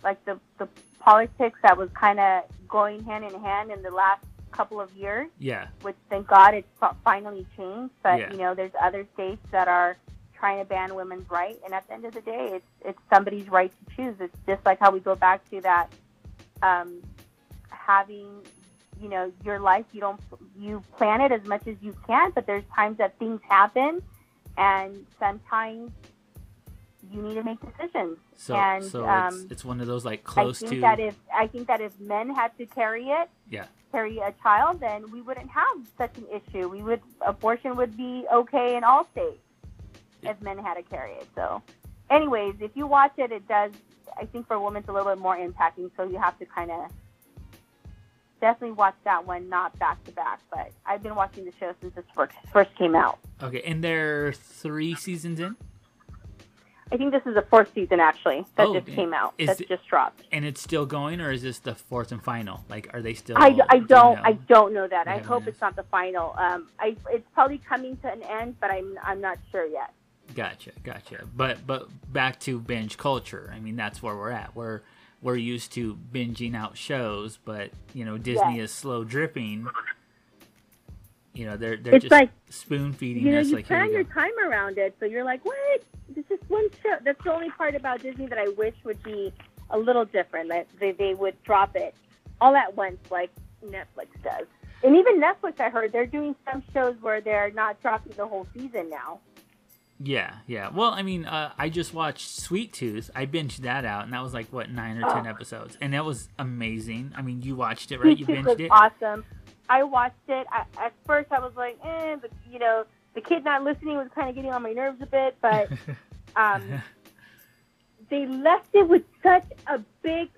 like the the politics that was kind of going hand in hand in the last couple of years. yeah Which thank God it's fi- finally changed. But Yeah. you know, there's other states that are trying to ban women's right, and at the end of the day, it's it's somebody's right to choose. It's just like how we go back to that um, having you know your life you don't you plan it as much as you can but there's times that things happen and sometimes you need to make decisions. So and, so um, it's it's one of those like close i think to that if i think that if men had to carry it yeah. carry a child then we wouldn't have such an issue. We would abortion would be okay in all states if men had to carry it. So anyways if you watch it it does i think for women it's a little bit more impacting. So you have to kind of definitely watch that one, not back to back. But I've been watching the show since it first first came out. Okay, and there are three seasons in, I think this is the fourth season actually that Oh, just came out. That it- just dropped. and it's still going, or is this the fourth and final? Like, are they still? I, I don't know? I don't know that. I hope it's not the final. Um, I it's probably coming to an end, but I'm I'm not sure yet. Gotcha, gotcha. But but back to binge culture. I mean, that's where we're at. We're we're used to binging out shows, but you know, Disney Yeah. is slow dripping. You know, they're they're It's just like spoon feeding you know us. you like, plan you your time around it, so you're like, what? This is one show. That's the only part about Disney that I wish would be a little different. That they they would drop it all at once, like Netflix does. And even Netflix, I heard they're doing some shows where they're not dropping the whole season now. Yeah, yeah. Well, I mean, uh, I just watched Sweet Tooth. I binged that out, and that was like what nine or ten Oh. episodes, and that was amazing. I mean, you watched it, right? You YouTube binged was it. awesome. I watched it. I, at first, I was like, eh, but you know, the kid not listening was kind of getting on my nerves a bit. But (laughs) um, they left it with such a big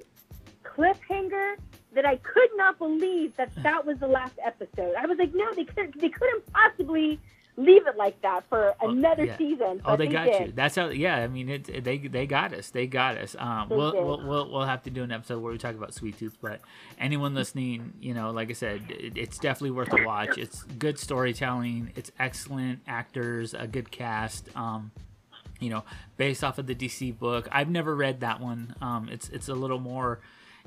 cliffhanger that I could not believe that that was the last episode. I was like, no, they couldn't. They couldn't possibly leave it like that for Oh, another yeah. season. Oh, they got did. you. That's how. Yeah, I mean, it, it- They they got us. They got us. Um, They we'll, we'll we'll we'll have to do an episode where we talk about Sweet Tooth. But anyone listening, you know, like I said, it, it's definitely worth a watch. It's good storytelling. It's excellent actors, a good cast. Um, you know, based off of the DC book. I've never read that one. Um, it's it's a little more.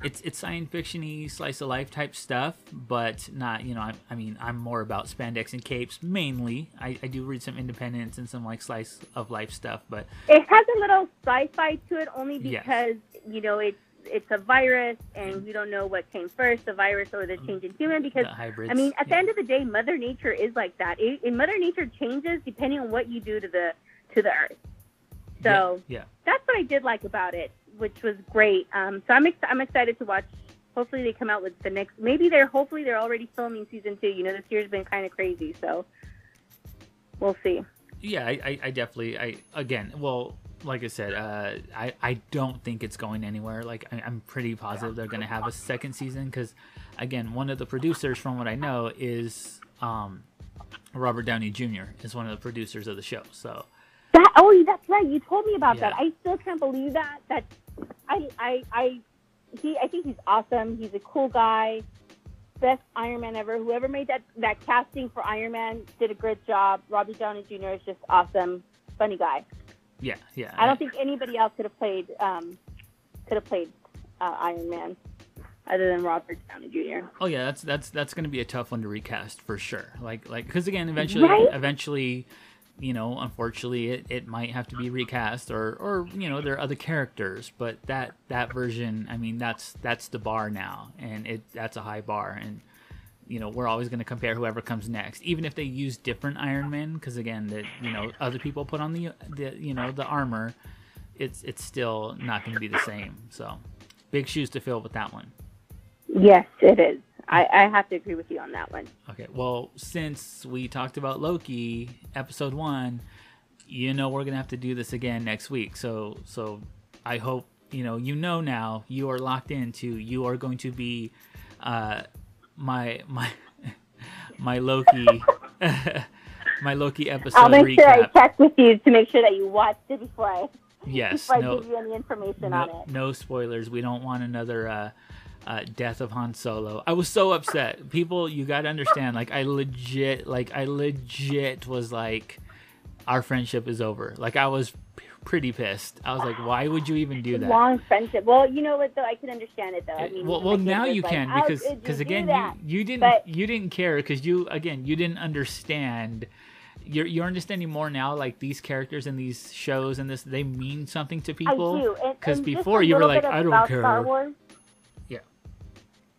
It's it's science fictiony slice of life type stuff, but not you know. I, I mean, I'm more about spandex and capes mainly. I, I do read some independence and some like slice of life stuff, but It has a little sci-fi to it, only Yes. because you know it's it's a virus, and we don't know what came first, the virus or the mm. change in human. Because hybrids. I mean, at the yeah. end of the day, Mother Nature is like that. It, and Mother Nature changes depending on what you do to the to the earth. So yeah, yeah. that's what I did like about it, which was great. Um, so I'm ex- I'm excited to watch. Hopefully, they come out with the next. Maybe they're hopefully they're already filming season two. You know, this year's been kind of crazy, so we'll see. Yeah, I, I, I definitely, I again, well, like I said, uh, I, I don't think it's going anywhere. Like, I, I'm pretty positive they're gonna have a second season because, again, one of the producers, from what I know, is um, Robert Downey Jr. is one of the producers of the show. So That oh, that's right. You told me about Yeah. that. I still can't believe that. That I I I he I think he's awesome. He's a cool guy. Best Iron Man ever. Whoever made that that casting for Iron Man did a great job. Robbie Downey Jr. is just awesome. Funny guy. yeah, yeah. I don't think anybody else could have played um could have played uh, Iron Man other than Robert Downey Jr. Oh yeah, that's that's that's gonna be a tough one to recast for sure. Like like because again, eventually, Right? eventually, you know, unfortunately, it, it might have to be recast or or you know there are other characters, but that that version, I mean, that's that's the bar now, and it that's a high bar, and you know we're always gonna compare whoever comes next, even if they use different Iron Men, because again, that you know other people put on the the you know the armor, it's it's still not gonna be the same. So big shoes to fill with that one. Yes, it is. I, I have to agree with you on that one. Okay, well, since we talked about Loki episode one, you know we're gonna have to do this again next week. So, so I hope you know you know now you are locked into you are going to be uh, my my (laughs) my Loki (laughs) my Loki episode I'll make sure I check with you to make sure that you watched it before I yes, before I give you any information on it. no spoilers. We don't want another uh, uh, death of Han Solo. I was so upset. People, you got to understand. Like, I legit, like, I legit was like, our friendship is over. Like, I was p- pretty pissed. I was like, why would you even do that? Long friendship. Well, you know what though? I can understand it though. I mean, well, well, now you like, can "How because because again that?" you you didn't But- you didn't care because you again you didn't understand. You're you're understanding more now. Like these characters and these shows and this they mean something to people. do. 'cause before you were like, "I don't care." Star Wars.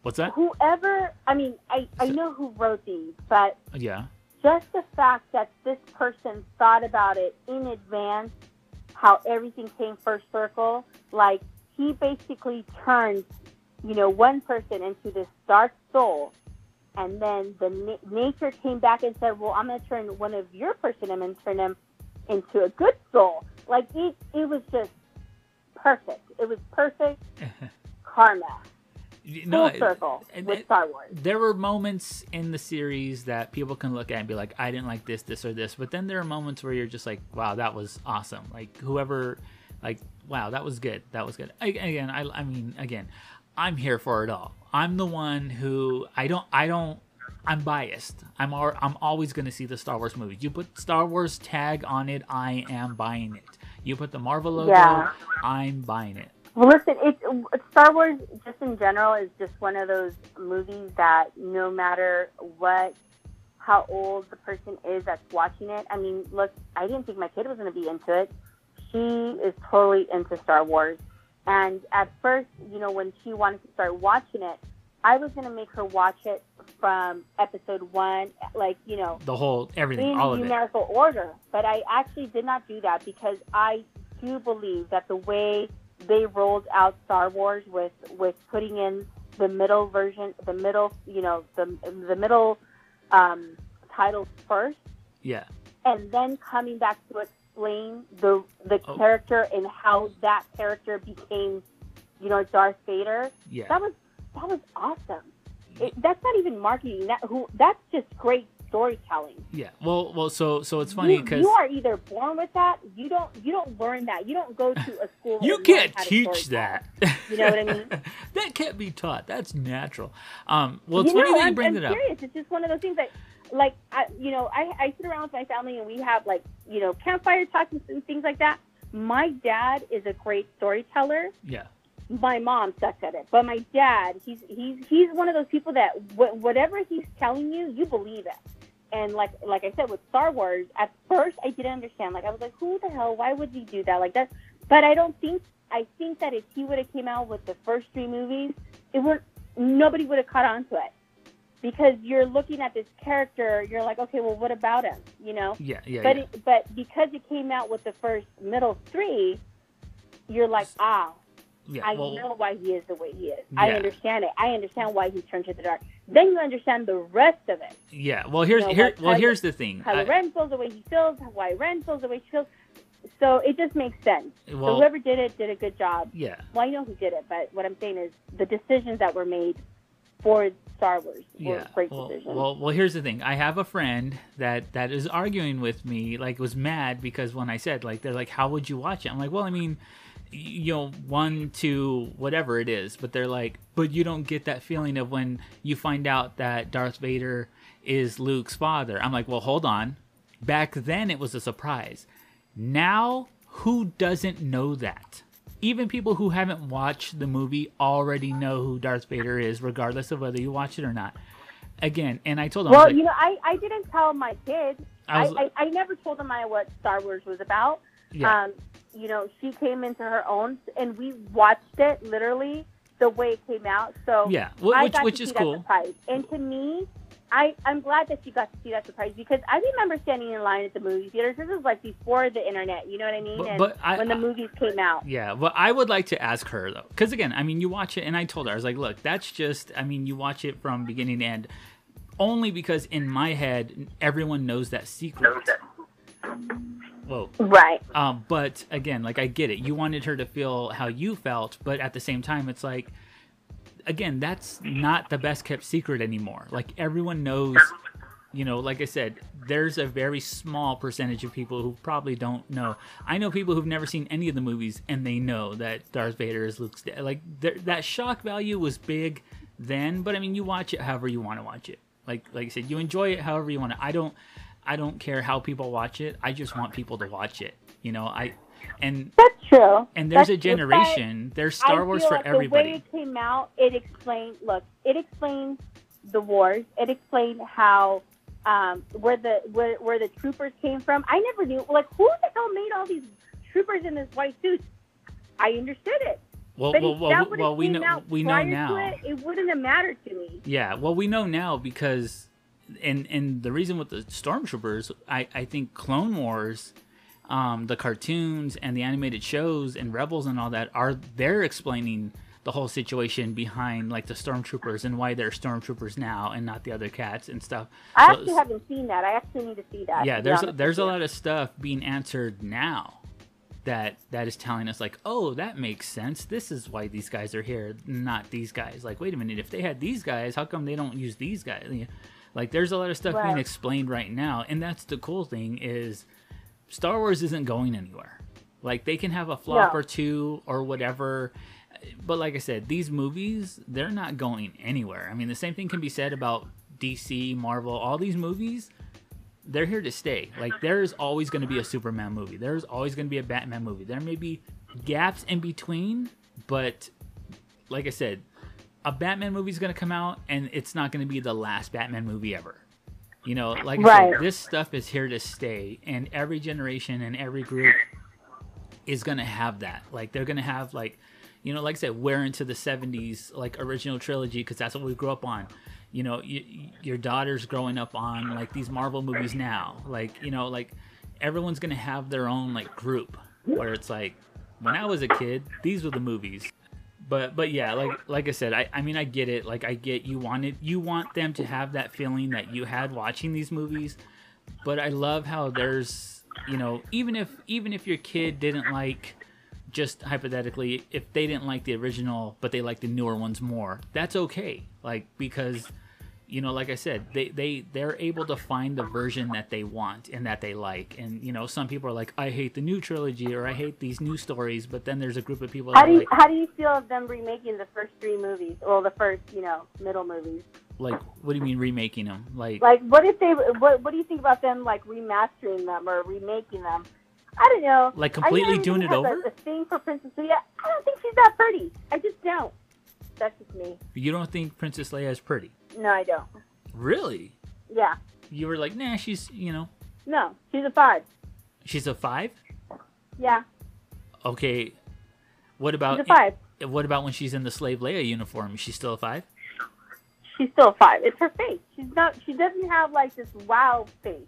What's that? Whoever, I mean, I I know who wrote these, but Yeah. just the fact that this person thought about it in advance, how everything came first circle, like he basically turned, you know, one person into this dark soul, and then the na- nature came back and said, "Well, I'm going to turn one of your person, I'm going to turn him into a good soul." Like it, it was just perfect. It was perfect (laughs) karma. No, full circle with Star Wars. there were moments in the series that people can look at and be like, I didn't like this, this, or this. But then there are moments where you're just like, wow, that was awesome. Like whoever, like, wow, that was good. That was good. I, again, I, I mean, again, I'm here for it all. I'm the one who I don't, I don't. I'm biased. I'm al- I'm always going to see the Star Wars movies. You put Star Wars tag on it, I am buying it. You put the Marvel logo, Yeah. I'm buying it. Well, listen, it's Star Wars just in general is just one of those movies that no matter what, how old the person is that's watching it. I mean, look, I didn't think my kid was going to be into it. She is totally into Star Wars, and at first, you know, when she wanted to start watching it, I was going to make her watch it from episode one, like you know, The whole everything, in all of it. numerical order. But I actually did not do that because I do believe that the way they rolled out Star Wars with with putting in the middle version, the middle, you know, the the middle um, titles first, Yeah. and then coming back to explain the the Oh. character and how that character became, you know, Darth Vader. Yeah. That was that was awesome. It, that's not even marketing. That who that's just great storytelling. Yeah. Well, well. So, so it's funny because you are either born with that. You don't. You don't learn that. You don't go to a school. (laughs) you can't teach that. You know what I mean? (laughs) that can't be taught. That's natural. Um. Well, it's you funny know, that you I'm, bring I'm it up. serious. It's just one of those things that, like, I, you know, I, I sit around with my family and we have like, you know, campfire talks and- and things like that. My dad is a great storyteller. Yeah. My mom sucks at it, but my dad, he's he's he's one of those people that wh- whatever he's telling you, you believe it. And like like I said with Star Wars, at first I didn't understand. Like I was like, who the hell? Why would he do that like that? But I don't think I think that if he would have came out with the first three movies, it would nobody would have caught on to it because you're looking at this character. You're like, okay, well, what about him? You know. Yeah. Yeah. But yeah. it, but because it came out with the first middle three, you're like, ah, yeah. I well, know why he is the way he is. Yeah. I understand it. I understand why he turned to the dark. Then you understand the rest of it. yeah. Well, here's you know, here. Well, here's the thing. How I- Ren feels the way he feels, why Ren feels the way she feels. So it just makes sense. so whoever did it did a good job. yeah. Well, I know who did it, but what I'm saying is the decisions that were made for Star Wars were Yeah. great Well, decisions. well, well, here's the thing. I have a friend that that is arguing with me. Like, was mad because when I said like, they're like, how would you watch it? I'm like, well, I mean, you know, one, two, whatever it is. But they're like, but you don't get that feeling of when you find out that Darth Vader is Luke's father. I'm like, well, hold on. Back then, it was a surprise. Now, who doesn't know that? Even people who haven't watched the movie already know who Darth Vader is, regardless of whether you watch it or not. Again, and I told them, well, was like, you know, I, I didn't tell my kids. I I, I, I never told them I what Star Wars was about. Yeah, Um, you know, she came into her own, and we watched it literally the way it came out. So yeah, wh- I which got which to is see cool. That surprise. And to me, I I'm glad that she got to see that surprise because I remember standing in line at the movie theaters. This was like before the internet. You know what I mean? But- and but I- when the I- movies came out. Yeah, but I would like to ask her though, because again, I mean, you watch it, and I told her, I was like, look, that's just, I mean, you watch it from beginning to end, only because in my head, everyone knows that secret. Whoa. Right. Um, but again, like I get it. You wanted her to feel how you felt, but at the same time, it's like, again, that's not the best kept secret anymore. Like everyone knows, you know, like I said, there's a very small percentage of people who probably don't know. I know people who've never seen any of the movies and they know that Darth Vader is Luke's dad. Like that shock value was big then, but I mean, you watch it however you want to watch it. Like like I said, you enjoy it however you want to. I don't. I don't care how people watch it. I just want people to watch it. You know, I and That's true. and there's That's a generation. There's Star Wars for like everybody. The way it came out, it explained. Look, it explained the wars. It explained how um, where the where, where the troopers came from. I never knew. Like, who the hell made all these troopers in this white suit? I understood it, well, but well, well, well, we know we know now. it, it wouldn't have mattered to me. Yeah, well, we know now because, and and the reason with the stormtroopers, I I think Clone Wars, um, the cartoons and the animated shows and Rebels and all that are they're explaining the whole situation behind like the stormtroopers and why they're stormtroopers now and not the other cats and stuff. I So- actually haven't seen that. I actually need to see that. yeah, there's a, there's a lot of stuff being answered now. that that is telling us like, oh, that makes sense. This is why these guys are here, not these guys. Like, wait a minute, if they had these guys, how come they don't use these guys? Like, there's a lot of stuff being explained right now, and that's the cool thing is Star Wars isn't going anywhere. Like, they can have a flop No. or two or whatever. But like I said, these movies, they're not going anywhere. I mean, the same thing can be said about DC, Marvel, all these movies they're here to stay. Like there's always going to be a Superman movie. There's always going to be a Batman movie. There may be gaps in between, but like I said, a Batman movie is going to come out and it's not going to be the last Batman movie ever. You know, like Right. said, this stuff is here to stay and every generation and every group is going to have that. Like they're going to have like you know, like I said, we're into the 70s like original trilogy because that's what we grew up on you know y your daughter's growing up on like these marvel movies now like you know like everyone's gonna have their own like group where it's like when i was a kid these were the movies but but yeah like like i said i i mean i get it. Like i get you wanted you want them to have that feeling that you had watching these movies. But i love how there's you know even if even if your kid didn't like just hypothetically if they didn't like the original but they like the newer ones more that's okay. Like because you know like i said they they they're able to find the version that they want and that they like and you know some people are like i hate the new trilogy or i hate these new stories but then there's a group of people that How do you like, how do you feel of them remaking the first three movies? Well, the first you know middle movies. like what do you mean remaking them like Like, what if they? What What do you think about them like remastering them or remaking them? I don't know. Like completely doing it over? A, a thing for Princess Leia. I don't think she's that pretty. I just don't. That's just me. you don't think princess leia is pretty No, I don't. really Yeah. you were like nah she's you know No, she's a five. she's a five Yeah, okay what about she's a five. what about when she's in the slave leia uniform is she still a five She's still a five. It's her face. She's not. She doesn't have like this wow face.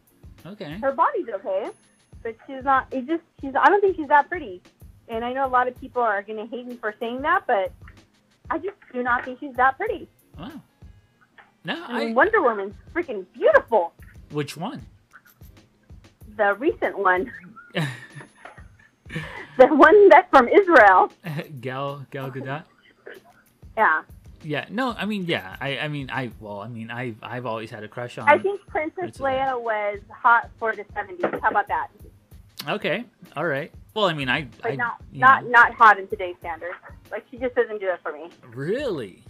okay Her body's okay, but she's not. It just. She's. I don't think she's that pretty. And I know a lot of people are going to hate me for saying that, but I just do not think she's that pretty. wow no I mean, i Wonder Woman's freaking beautiful. which one The recent one, (laughs) the one that's from Israel. (laughs) gal gal gadot Yeah, yeah no i mean yeah i i mean i well i mean i i've always had a crush on I think Princess Leia was hot for the '70s. How about that? okay all right well i mean i But I, not not know, not hot in today's standards. Like she just doesn't do it for me. really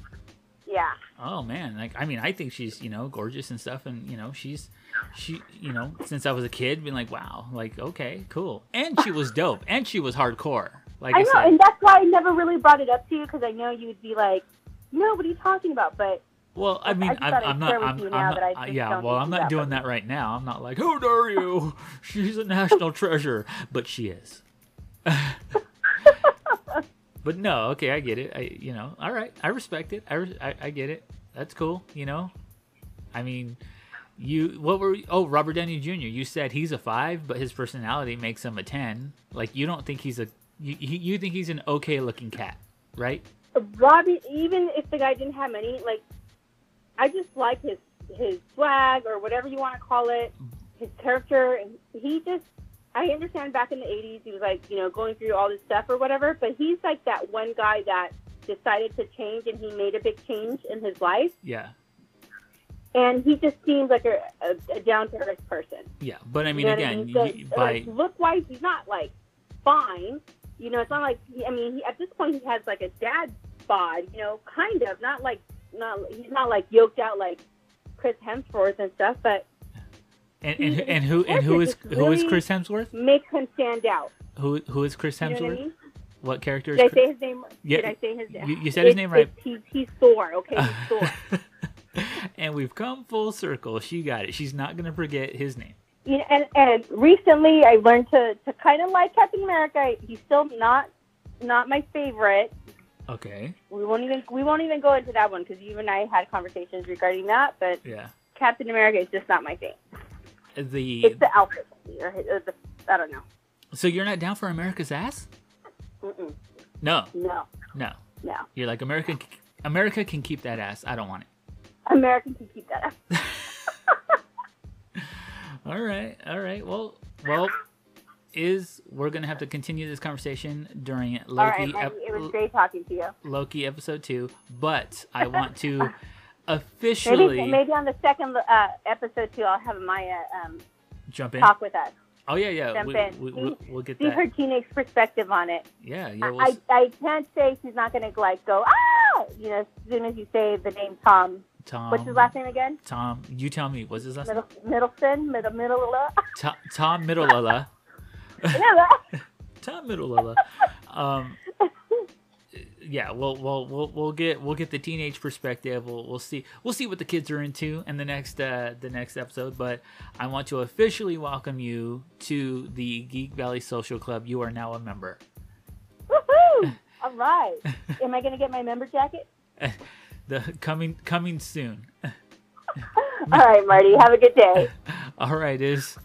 Yeah. Oh man, like I mean, I think she's you know gorgeous and stuff, and you know she's she you know since I was a kid, been like wow, like okay, cool, and she was dope, and she was hardcore. Like I, I know, said, and that's why I never really brought it up to you because I know you'd be like, "No, what are you talking about?" But well, I I mean, I'd I'm not, I'm, I'm not, I uh, yeah, well, I'm not doing that right now. I'm not like, who dare you? She's a national (laughs) treasure, but she is. (laughs) but no, okay, I get it. I, you know, all right, I respect it. I, re- I, I get it. That's cool. You know, I mean, you what were? Oh, Robert Downey Jr. You said he's a five, but his personality makes him a ten. Like you don't think he's a you, you think he's an okay looking cat, right? Robbie, even if the guy didn't have money, like I just like his his swag or whatever you want to call it, his character, and he just. I understand back in the '80s he was like you know going through all this stuff or whatever, but he's like that one guy that decided to change and he made a big change in his life, Yeah, and he just seems like a, a, a down to earth person. yeah. But I mean, You know again, So, you- by like, look wise, he's not like fine. You know, it's not like he, I mean, he, at this point he has like a dad bod. You know, kind of not like not he's not like yoked out like Chris Hemsworth and stuff, but and and, and who and who is who is Chris Hemsworth? makes him stand out. Who who is Chris You know what I Hemsworth? mean? What character is Did I say his name? Yeah, Did I say his name? you- you said his name right. He's, he's Thor. Okay, he's (laughs) Thor. and we've come full circle. She got it. She's not gonna forget his name. you know, and and recently I learned to to kind of like Captain America. He's still not not my favorite. Okay. We won't even we won't even go into that one because you and I had conversations regarding that. But Yeah. Captain America is just not my thing. The It's the outfit or, or the I don't know. so you're not down for America's ass? Mm-mm. No, No, no. no. You're like America. America can keep that ass. I don't want it. American can keep that. up. (laughs) All right, all right. Well, well, is we're gonna have to continue this conversation during All right, Loki Marty, it was great talking to you. Loki episode two, but I want to (laughs) officially maybe on the second uh, episode too, I'll have Maya um, jump in. talk with us. Oh yeah, yeah. Jump We, in. we, we, we'll get See her teenage perspective on it. Yeah, yeah. We'll, I, I can't say she's not going to like go ah, you know, as soon as you say the name Tom. Tom. What's his last name again? Tom, you tell me. What's his last name? Middleton, middle, middle. Tom, (laughs) (laughs) Tom Middlella. Tom Middlella. Um, yeah, we'll, we'll we'll we'll get we'll get the teenage perspective. We'll we'll see we'll see what the kids are into in the next uh, the next episode. But I want to officially welcome you to the Geek Valley Social Club. You are now a member. Woohoo! (laughs) All right. Am I going to get my member jacket? (laughs) The coming coming soon. (laughs) All right, Marty. Have a good day. All right, is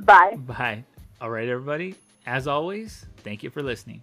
Bye. bye. All right, everybody. As always, thank you for listening.